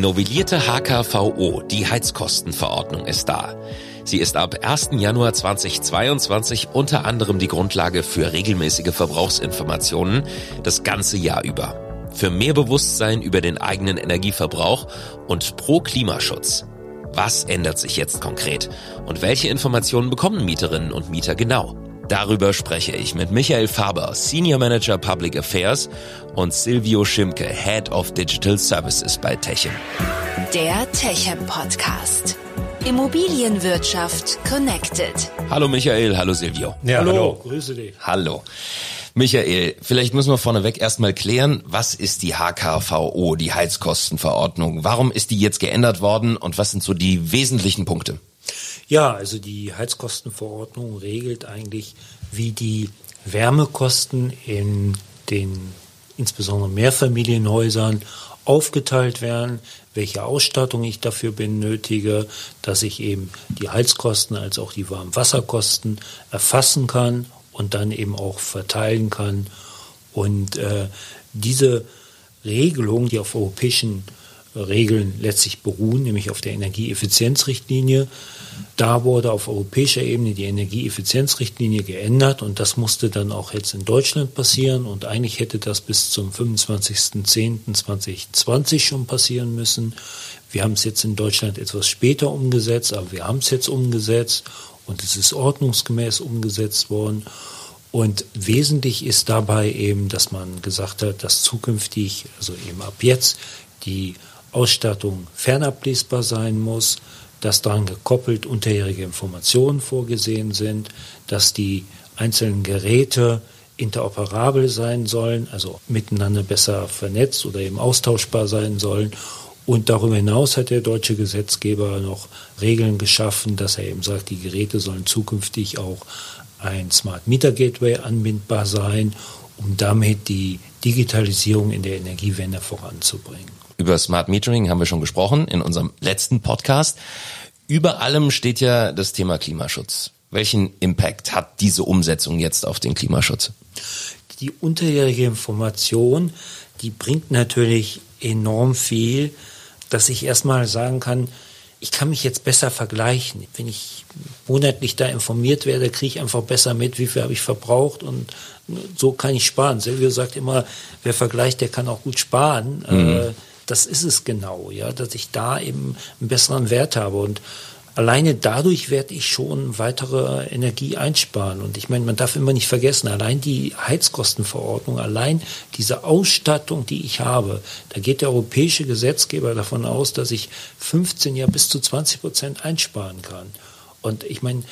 novellierte HKVO, die Heizkostenverordnung, ist da. Sie ist ab 1. Januar 2022 unter anderem die Grundlage für regelmäßige Verbrauchsinformationen das ganze Jahr über. Für mehr Bewusstsein über den eigenen Energieverbrauch und pro Klimaschutz. Was ändert sich jetzt konkret? Und welche Informationen bekommen Mieterinnen und Mieter genau? Darüber spreche ich mit Michael Faber, Senior Manager Public Affairs und Silvio Schimke, Head of Digital Services bei Techem. Der Techem Podcast. Immobilienwirtschaft connected. Hallo Michael, hallo Silvio. Ja, hallo, hallo. grüße dich. Hallo. Michael, vielleicht müssen wir vorneweg erstmal klären, was ist die HKVO, die Heizkostenverordnung? Warum ist die jetzt geändert worden und was sind so die wesentlichen Punkte? Ja, also die Heizkostenverordnung regelt eigentlich, wie die Wärmekosten in den insbesondere Mehrfamilienhäusern aufgeteilt werden, welche Ausstattung ich dafür benötige, dass ich eben die Heizkosten als auch die Warmwasserkosten erfassen kann und dann eben auch verteilen kann. Und äh, diese Regelung, die auf europäischen Regeln letztlich beruhen, nämlich auf der Energieeffizienzrichtlinie, da wurde auf europäischer Ebene die Energieeffizienzrichtlinie geändert und das musste dann auch jetzt in Deutschland passieren und eigentlich hätte das bis zum 25.10.2020 schon passieren müssen. Wir haben es jetzt in Deutschland etwas später umgesetzt, aber wir haben es jetzt umgesetzt und es ist ordnungsgemäß umgesetzt worden. Und wesentlich ist dabei eben, dass man gesagt hat, dass zukünftig, also eben ab jetzt, die Ausstattung fernablesbar sein muss, dass daran gekoppelt unterjährige Informationen vorgesehen sind, dass die einzelnen Geräte interoperabel sein sollen, also miteinander besser vernetzt oder eben austauschbar sein sollen. Und darüber hinaus hat der deutsche Gesetzgeber noch Regeln geschaffen, dass er eben sagt, die Geräte sollen zukünftig auch ein Smart Meter Gateway anbindbar sein, um damit die Digitalisierung in der Energiewende voranzubringen. Über Smart Metering haben wir schon gesprochen in unserem letzten Podcast. Über allem steht ja das Thema Klimaschutz. Welchen Impact hat diese Umsetzung jetzt auf den Klimaschutz? Die unterjährige Information, die bringt natürlich enorm viel, dass ich erstmal sagen kann, ich kann mich jetzt besser vergleichen. Wenn ich monatlich da informiert werde, kriege ich einfach besser mit, wie viel habe ich verbraucht und so kann ich sparen. Silvio sagt immer, wer vergleicht, der kann auch gut sparen. Mhm. Äh, das ist es genau, ja, dass ich da eben einen besseren Wert habe und alleine dadurch werde ich schon weitere Energie einsparen. Und ich meine, man darf immer nicht vergessen, allein die Heizkostenverordnung, allein diese Ausstattung, die ich habe, da geht der europäische Gesetzgeber davon aus, dass ich 15 ja bis zu 20 Prozent einsparen kann. Und ich meine,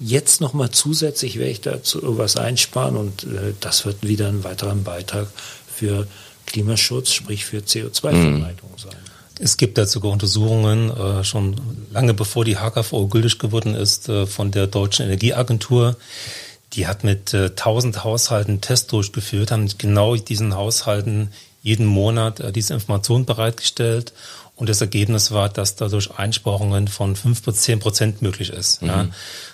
jetzt nochmal zusätzlich werde ich dazu was einsparen und äh, das wird wieder ein weiterer Beitrag für Klimaschutz, sprich für CO2-Vermeidung sein. Es gibt dazu Untersuchungen, äh, schon lange bevor die HKV gültig geworden ist, äh, von der Deutschen Energieagentur. Die hat mit äh, 1000 Haushalten Tests durchgeführt, haben genau diesen Haushalten jeden Monat äh, diese Information bereitgestellt. Und das Ergebnis war, dass dadurch Einsparungen von fünf bis zehn Prozent möglich ist. Mhm. Ja.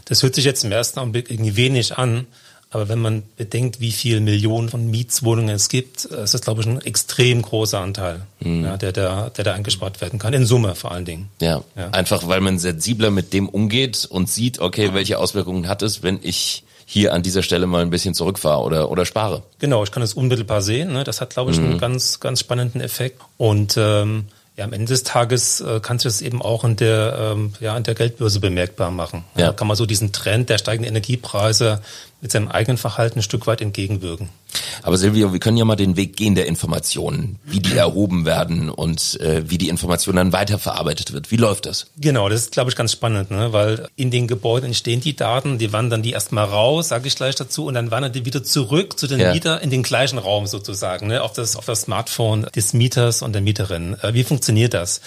Das hört sich jetzt im ersten Augenblick irgendwie wenig an. Aber wenn man bedenkt, wie viele Millionen von Mietswohnungen es gibt, äh, ist das, glaube ich, ein extrem großer Anteil, mhm. ja, der, der, der da eingespart werden kann. In Summe vor allen Dingen. Ja, ja, einfach weil man sensibler mit dem umgeht und sieht, okay, welche Auswirkungen hat es, wenn ich hier an dieser Stelle mal ein bisschen zurückfahre oder, oder spare. Genau, ich kann es unmittelbar sehen. Ne? Das hat, glaube ich, mhm. einen ganz, ganz spannenden Effekt. Und ähm, ja, am Ende des Tages äh, kannst du das eben auch in der, ähm, ja, in der Geldbörse bemerkbar machen. Ja. Da kann man so diesen Trend der steigenden Energiepreise mit seinem eigenen Verhalten ein Stück weit entgegenwirken. Aber Silvio, wir können ja mal den Weg gehen der Informationen, wie die erhoben werden und äh, wie die Information dann weiterverarbeitet wird. Wie läuft das? Genau, das ist, glaube ich, ganz spannend, ne? weil in den Gebäuden entstehen die Daten, die wandern die erstmal raus, sage ich gleich dazu, und dann wandern die wieder zurück zu den ja. Mieter in den gleichen Raum sozusagen, ne? auf, das, auf das Smartphone des Mieters und der Mieterin. Äh, wie funktioniert das?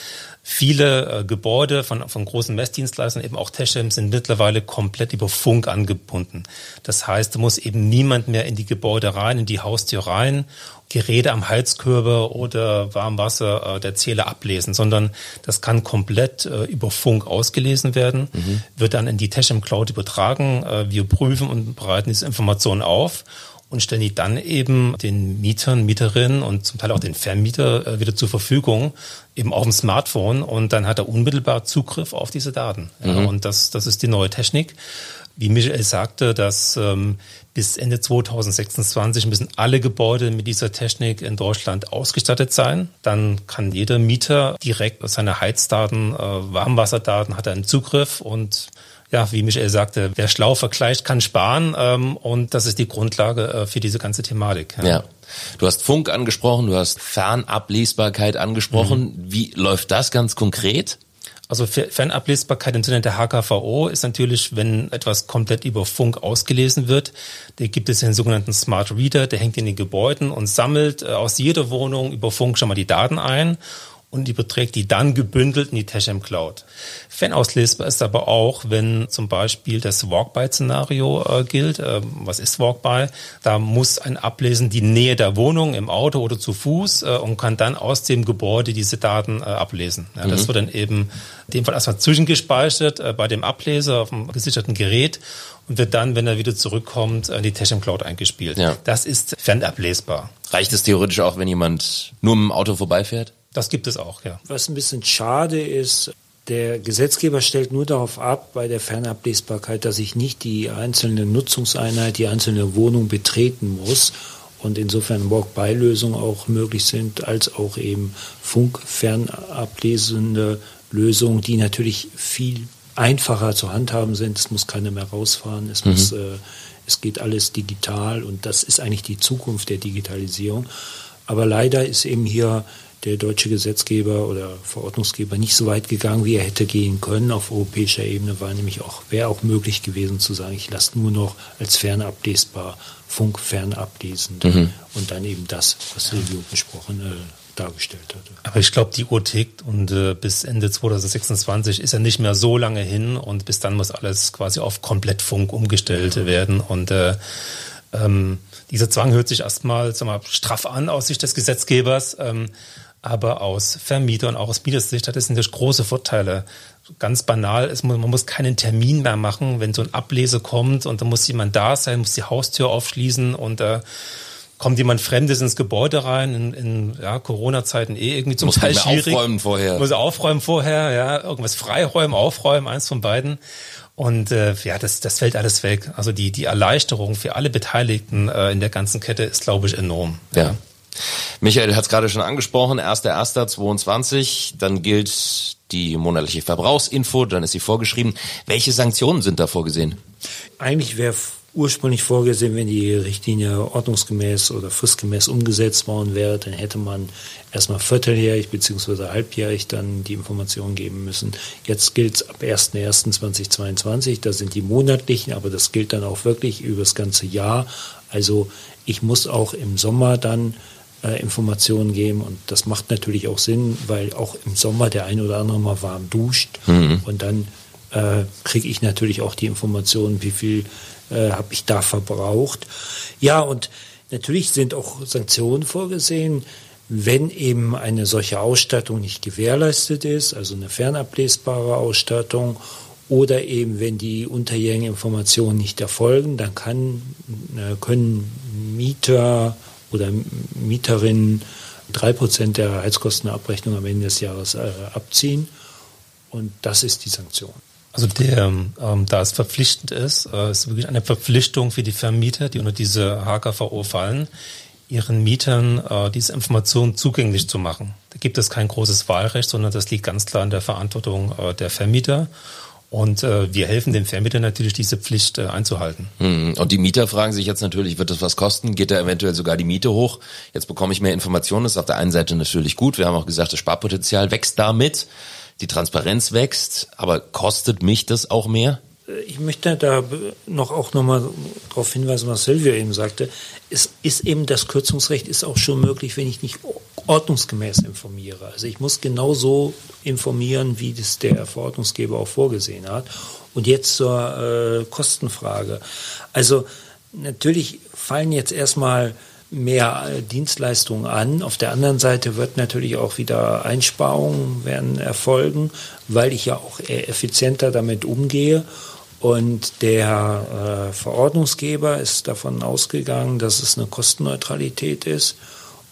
Viele äh, Gebäude von, von großen Messdienstleistern, eben auch Techem, sind mittlerweile komplett über Funk angebunden. Das heißt, da muss eben niemand mehr in die Gebäude rein, in die Haustür rein, Geräte am Heizkörper oder Warmwasser äh, der Zähler ablesen, sondern das kann komplett äh, über Funk ausgelesen werden, mhm. wird dann in die Techem Cloud übertragen. Äh, wir prüfen und bereiten diese Informationen auf und stellen die dann eben den Mietern, Mieterinnen und zum Teil auch den Vermieter äh, wieder zur Verfügung, eben auf dem Smartphone und dann hat er unmittelbar Zugriff auf diese Daten. Mhm. Ja, und das, das ist die neue Technik. Wie Michael sagte, dass ähm, bis Ende 2026 müssen alle Gebäude mit dieser Technik in Deutschland ausgestattet sein. Dann kann jeder Mieter direkt seine Heizdaten, äh, Warmwasserdaten hat einen Zugriff und ja, wie Michael sagte, wer schlau vergleicht, kann sparen. Ähm, und das ist die Grundlage äh, für diese ganze Thematik. Ja. ja. Du hast Funk angesprochen, du hast Fernablesbarkeit angesprochen. Mhm. Wie läuft das ganz konkret? Also Fernablesbarkeit im Sinne der HKVO ist natürlich, wenn etwas komplett über Funk ausgelesen wird. Da gibt es den sogenannten Smart Reader, der hängt in den Gebäuden und sammelt äh, aus jeder Wohnung über Funk schon mal die Daten ein und überträgt die dann gebündelt in die Techem Cloud. Fanauslesbar ist aber auch, wenn zum Beispiel das Walk-by-Szenario äh, gilt. Äh, was ist Walk-by? Da muss ein Ablesen die Nähe der Wohnung im Auto oder zu Fuß äh, und kann dann aus dem Gebäude diese Daten äh, ablesen. Ja, das mhm. wird dann eben in dem Fall erstmal zwischengespeichert äh, bei dem Ableser auf dem gesicherten Gerät und wird dann, wenn er wieder zurückkommt, in die Techem Cloud eingespielt. Ja. Das ist fernablesbar. Reicht es theoretisch auch, wenn jemand nur mit dem Auto vorbeifährt? Das gibt es auch, ja. Was ein bisschen schade ist, der Gesetzgeber stellt nur darauf ab, bei der Fernablesbarkeit, dass ich nicht die einzelne Nutzungseinheit, die einzelne Wohnung betreten muss und insofern Walk-by-Lösungen auch möglich sind, als auch eben funkfernablesende Lösungen, die natürlich viel einfacher zu handhaben sind. Es muss keiner mehr rausfahren, es, mhm. muss, äh, es geht alles digital und das ist eigentlich die Zukunft der Digitalisierung. Aber leider ist eben hier der deutsche Gesetzgeber oder Verordnungsgeber nicht so weit gegangen, wie er hätte gehen können. Auf europäischer Ebene war nämlich auch, wäre auch möglich gewesen zu sagen, ich lasse nur noch als fernablesbar Funk fernablesend mhm. und dann eben das, was Silvio besprochen äh, dargestellt hatte. Aber ich glaube, die Uhr tickt und äh, bis Ende 2026 ist ja nicht mehr so lange hin und bis dann muss alles quasi auf Komplettfunk umgestellt ja. werden und äh, ähm, dieser Zwang hört sich erstmal mal, straff an aus Sicht des Gesetzgebers. Ähm, aber aus Vermieter und auch aus Mietersicht hat es natürlich große Vorteile. Ganz banal, ist, man muss keinen Termin mehr machen, wenn so ein Ablese kommt und da muss jemand da sein, muss die Haustür aufschließen und äh, kommt jemand Fremdes ins Gebäude rein, in, in ja, Corona-Zeiten eh irgendwie zum muss Teil schwierig. aufräumen vorher. Muss aufräumen vorher, ja, irgendwas freiräumen, aufräumen, eins von beiden. Und äh, ja, das, das fällt alles weg. Also die, die Erleichterung für alle Beteiligten äh, in der ganzen Kette ist, glaube ich, enorm. Ja. ja. Michael hat es gerade schon angesprochen, 1.1.22, dann gilt die monatliche Verbrauchsinfo, dann ist sie vorgeschrieben. Welche Sanktionen sind da vorgesehen? Eigentlich wäre ursprünglich vorgesehen, wenn die Richtlinie ordnungsgemäß oder fristgemäß umgesetzt worden wäre, dann hätte man erstmal vierteljährig bzw. halbjährig dann die Informationen geben müssen. Jetzt gilt es ab 1.1.2022, da sind die monatlichen, aber das gilt dann auch wirklich über das ganze Jahr. Also ich muss auch im Sommer dann äh, Informationen geben. Und das macht natürlich auch Sinn, weil auch im Sommer der eine oder andere mal warm duscht. Mhm. Und dann äh, kriege ich natürlich auch die Informationen, wie viel äh, habe ich da verbraucht. Ja, und natürlich sind auch Sanktionen vorgesehen, wenn eben eine solche Ausstattung nicht gewährleistet ist, also eine fernablesbare Ausstattung oder eben wenn die unterjährigen Informationen nicht erfolgen, dann kann, äh, können Mieter oder Mieterinnen drei Prozent der Heizkostenabrechnung am Ende des Jahres äh, abziehen. Und das ist die Sanktion. Also der, ähm, da es verpflichtend ist, äh, ist wirklich eine Verpflichtung für die Vermieter, die unter diese HKVO fallen, ihren Mietern äh, diese Informationen zugänglich zu machen. Da gibt es kein großes Wahlrecht, sondern das liegt ganz klar in der Verantwortung äh, der Vermieter. Und äh, wir helfen dem Vermieter natürlich, diese Pflicht äh, einzuhalten. Hm. Und die Mieter fragen sich jetzt natürlich, wird das was kosten? Geht da eventuell sogar die Miete hoch? Jetzt bekomme ich mehr Informationen. Das ist auf der einen Seite natürlich gut. Wir haben auch gesagt, das Sparpotenzial wächst damit. Die Transparenz wächst. Aber kostet mich das auch mehr? ich möchte da noch auch nochmal darauf hinweisen, was Silvia eben sagte. Es ist eben das Kürzungsrecht ist auch schon möglich, wenn ich nicht ordnungsgemäß informiere. Also ich muss genauso informieren, wie das der Verordnungsgeber auch vorgesehen hat. Und jetzt zur äh, Kostenfrage. Also natürlich fallen jetzt erstmal mehr äh, Dienstleistungen an. Auf der anderen Seite wird natürlich auch wieder Einsparungen werden erfolgen, weil ich ja auch effizienter damit umgehe. Und der äh, Verordnungsgeber ist davon ausgegangen, dass es eine Kostenneutralität ist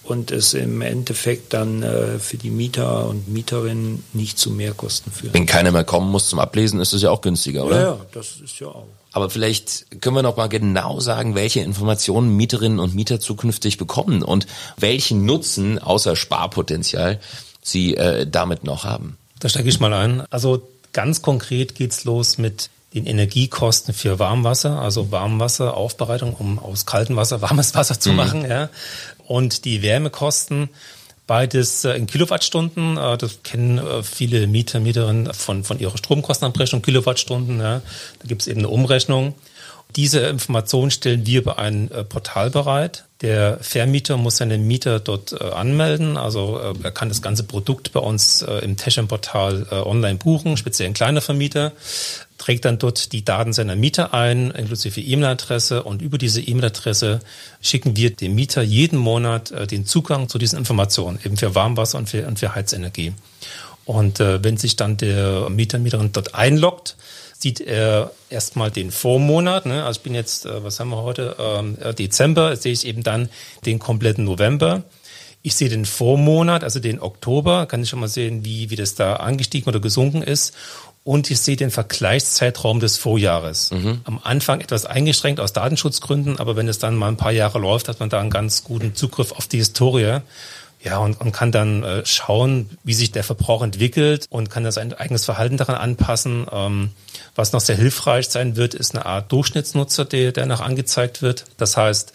und es im Endeffekt dann äh, für die Mieter und Mieterinnen nicht zu Mehrkosten führt. Wenn keiner mehr kommen muss zum Ablesen, ist es ja auch günstiger, oder? Ja, das ist ja auch. Aber vielleicht können wir noch mal genau sagen, welche Informationen Mieterinnen und Mieter zukünftig bekommen und welchen Nutzen außer Sparpotenzial sie äh, damit noch haben. Da steige ich mal ein. Also ganz konkret geht's los mit den Energiekosten für Warmwasser, also Warmwasseraufbereitung, um aus kaltem Wasser warmes Wasser zu mhm. machen, ja. Und die Wärmekosten, beides äh, in Kilowattstunden. Äh, das kennen äh, viele Mieter, Mieterinnen von, von ihrer Stromkostenabrechnung, Kilowattstunden. Ja. Da gibt es eben eine Umrechnung. Diese Information stellen wir über ein Portal bereit. Der Vermieter muss seine Mieter dort anmelden. Also er kann das ganze Produkt bei uns im Techem-Portal online buchen, speziell ein kleiner Vermieter trägt dann dort die Daten seiner Mieter ein, inklusive E-Mail-Adresse und über diese E-Mail-Adresse schicken wir dem Mieter jeden Monat äh, den Zugang zu diesen Informationen, eben für Warmwasser und für, und für Heizenergie. Und äh, wenn sich dann der Mieter, Mieterin dort einloggt, sieht er erstmal den Vormonat. Ne? Also ich bin jetzt, äh, was haben wir heute, ähm, äh, Dezember, sehe ich eben dann den kompletten November. Ich sehe den Vormonat, also den Oktober, kann ich schon mal sehen, wie, wie das da angestiegen oder gesunken ist und ich sehe den Vergleichszeitraum des Vorjahres. Mhm. Am Anfang etwas eingeschränkt aus Datenschutzgründen, aber wenn es dann mal ein paar Jahre läuft, hat man da einen ganz guten Zugriff auf die Historie. Ja, und, und kann dann äh, schauen, wie sich der Verbrauch entwickelt und kann das sein eigenes Verhalten daran anpassen. Ähm, was noch sehr hilfreich sein wird, ist eine Art Durchschnittsnutzer, der, der noch angezeigt wird. Das heißt,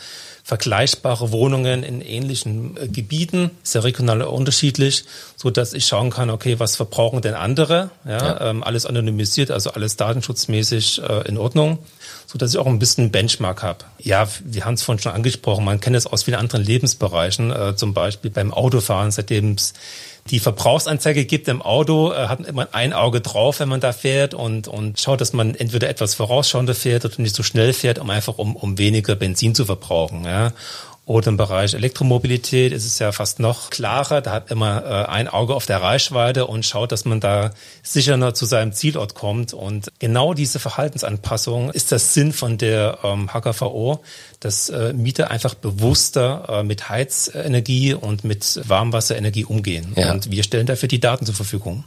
vergleichbare Wohnungen in ähnlichen äh, Gebieten, sehr regional unterschiedlich, so dass ich schauen kann, okay, was verbrauchen denn andere? Ja, ja. Ähm, alles anonymisiert, also alles datenschutzmäßig äh, in Ordnung, so dass ich auch ein bisschen Benchmark habe. Ja, wir haben es vorhin schon angesprochen, man kennt es aus vielen anderen Lebensbereichen, äh, zum Beispiel beim Autofahren, seitdem es die Verbrauchsanzeige gibt im Auto, äh, hat man ein Auge drauf, wenn man da fährt und, und schaut, dass man entweder etwas vorausschauender fährt oder nicht so schnell fährt, um einfach um, um weniger Benzin zu verbrauchen. Ja. Oder im Bereich Elektromobilität ist es ja fast noch klarer. Da hat immer äh, ein Auge auf der Reichweite und schaut, dass man da sicherer zu seinem Zielort kommt. Und genau diese Verhaltensanpassung ist das Sinn von der ähm, HKVO, dass äh, Mieter einfach bewusster äh, mit Heizenergie und mit Warmwasserenergie umgehen. Ja. Und wir stellen dafür die Daten zur Verfügung.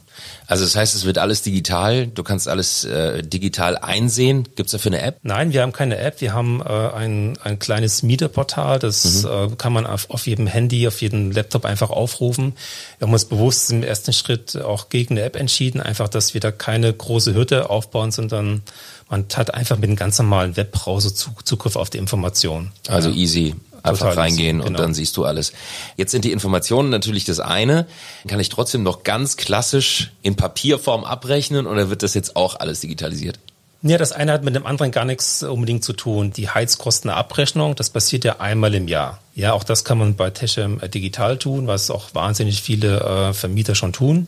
Also das heißt, es wird alles digital, du kannst alles äh, digital einsehen. Gibt es dafür eine App? Nein, wir haben keine App. Wir haben äh, ein, ein kleines Mieterportal, das mhm. äh, kann man auf, auf jedem Handy, auf jedem Laptop einfach aufrufen. Wir haben uns bewusst im ersten Schritt auch gegen eine App entschieden, einfach, dass wir da keine große Hürde aufbauen, sondern man hat einfach mit einem ganz normalen Webbrowser Zugriff auf die Informationen. Also easy. Einfach Total reingehen easy, genau. und dann siehst du alles. Jetzt sind die Informationen natürlich das eine. Kann ich trotzdem noch ganz klassisch in Papierform abrechnen oder wird das jetzt auch alles digitalisiert? Ja, das eine hat mit dem anderen gar nichts unbedingt zu tun. Die Heizkostenabrechnung, das passiert ja einmal im Jahr. Ja, auch das kann man bei Techem digital tun, was auch wahnsinnig viele äh, Vermieter schon tun.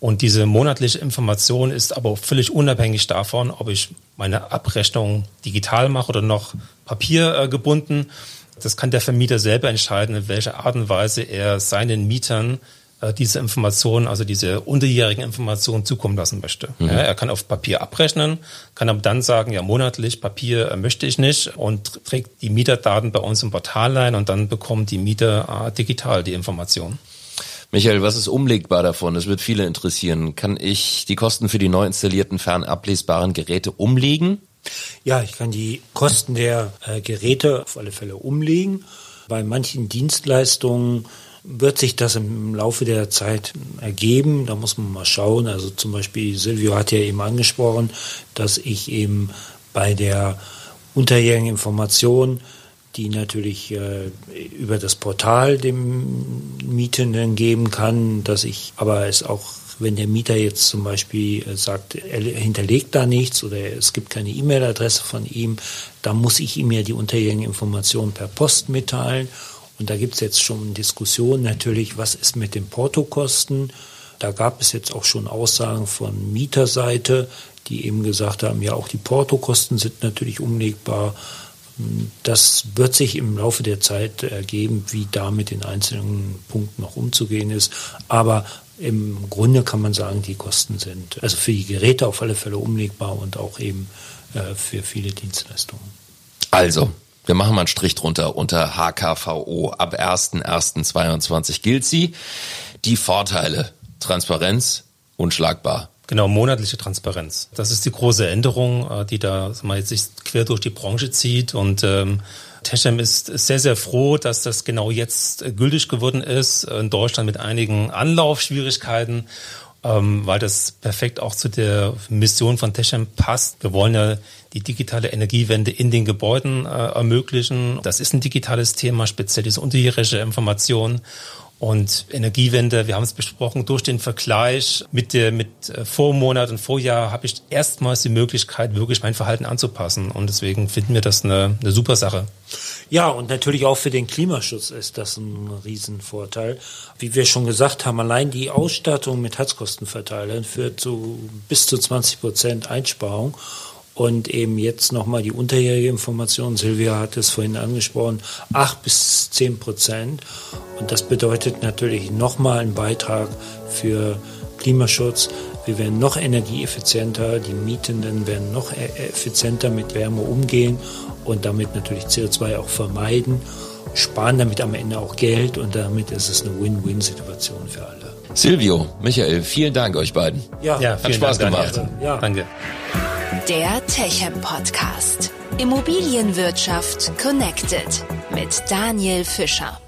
Und diese monatliche Information ist aber völlig unabhängig davon, ob ich meine Abrechnung digital mache oder noch papiergebunden. Das kann der Vermieter selber entscheiden, in welcher Art und Weise er seinen Mietern äh, diese Informationen, also diese unterjährigen Informationen zukommen lassen möchte. Mhm. Ja, er kann auf Papier abrechnen, kann aber dann sagen, ja, monatlich Papier äh, möchte ich nicht und trägt die Mieterdaten bei uns im Portal ein und dann bekommen die Mieter äh, digital die Informationen. Michael, was ist umlegbar davon? Das wird viele interessieren. Kann ich die Kosten für die neu installierten fernablesbaren Geräte umlegen? Ja, ich kann die Kosten der äh, Geräte auf alle Fälle umlegen. Bei manchen Dienstleistungen wird sich das im Laufe der Zeit ergeben. Da muss man mal schauen. Also zum Beispiel Silvio hat ja eben angesprochen, dass ich eben bei der unterjährigen Information die natürlich äh, über das Portal dem Mietenden geben kann, dass ich aber es auch, wenn der Mieter jetzt zum Beispiel äh, sagt, er hinterlegt da nichts oder es gibt keine E-Mail-Adresse von ihm, dann muss ich ihm ja die unterjährigen Informationen per Post mitteilen. Und da gibt es jetzt schon Diskussionen natürlich, was ist mit den Portokosten? Da gab es jetzt auch schon Aussagen von Mieterseite, die eben gesagt haben, ja, auch die Portokosten sind natürlich umlegbar. Das wird sich im Laufe der Zeit ergeben, wie da mit den einzelnen Punkten noch umzugehen ist. Aber im Grunde kann man sagen, die Kosten sind also für die Geräte auf alle Fälle umlegbar und auch eben äh, für viele Dienstleistungen. Also, wir machen mal einen Strich drunter unter HKVO. Ab 1.1.22 gilt sie. Die Vorteile, Transparenz, unschlagbar. Genau, monatliche Transparenz. Das ist die große Änderung, äh, die da mal jetzt sich quer durch die Branche zieht. Und ähm, Techem ist sehr, sehr froh, dass das genau jetzt gültig geworden ist. In Deutschland mit einigen Anlaufschwierigkeiten ähm, weil das perfekt auch zu der Mission von Techem passt. Wir wollen ja die digitale Energiewende in den Gebäuden äh, ermöglichen. Das ist ein digitales Thema, speziell diese unterjährige Information. Und Energiewende, wir haben es besprochen, durch den Vergleich mit der mit äh, Vormonat und Vorjahr habe ich erstmals die Möglichkeit, wirklich mein Verhalten anzupassen. Und deswegen finden wir das eine, eine super Sache. Ja, und natürlich auch für den Klimaschutz ist das ein Riesenvorteil. Wie wir schon gesagt haben, allein die Ausstattung mit Heizkostenverteilern führt zu bis zu 20 Prozent Einsparung und eben jetzt nochmal die unterjährige Information, Silvia hat es vorhin angesprochen, acht bis zehn Prozent. Und das bedeutet natürlich nochmal einen Beitrag für Klimaschutz. Wir werden noch energieeffizienter, die Mietenden werden noch e-, effizienter mit Wärme umgehen und damit natürlich CO2 auch vermeiden, sparen damit am Ende auch Geld und damit ist es eine Win-Win-Situation für alle. Silvio, Michael, vielen Dank euch beiden. Ja, ja hat Spaß Dank, gemacht. Ja. Danke. Der Techem Podcast. Immobilienwirtschaft connected mit Daniel Fischer.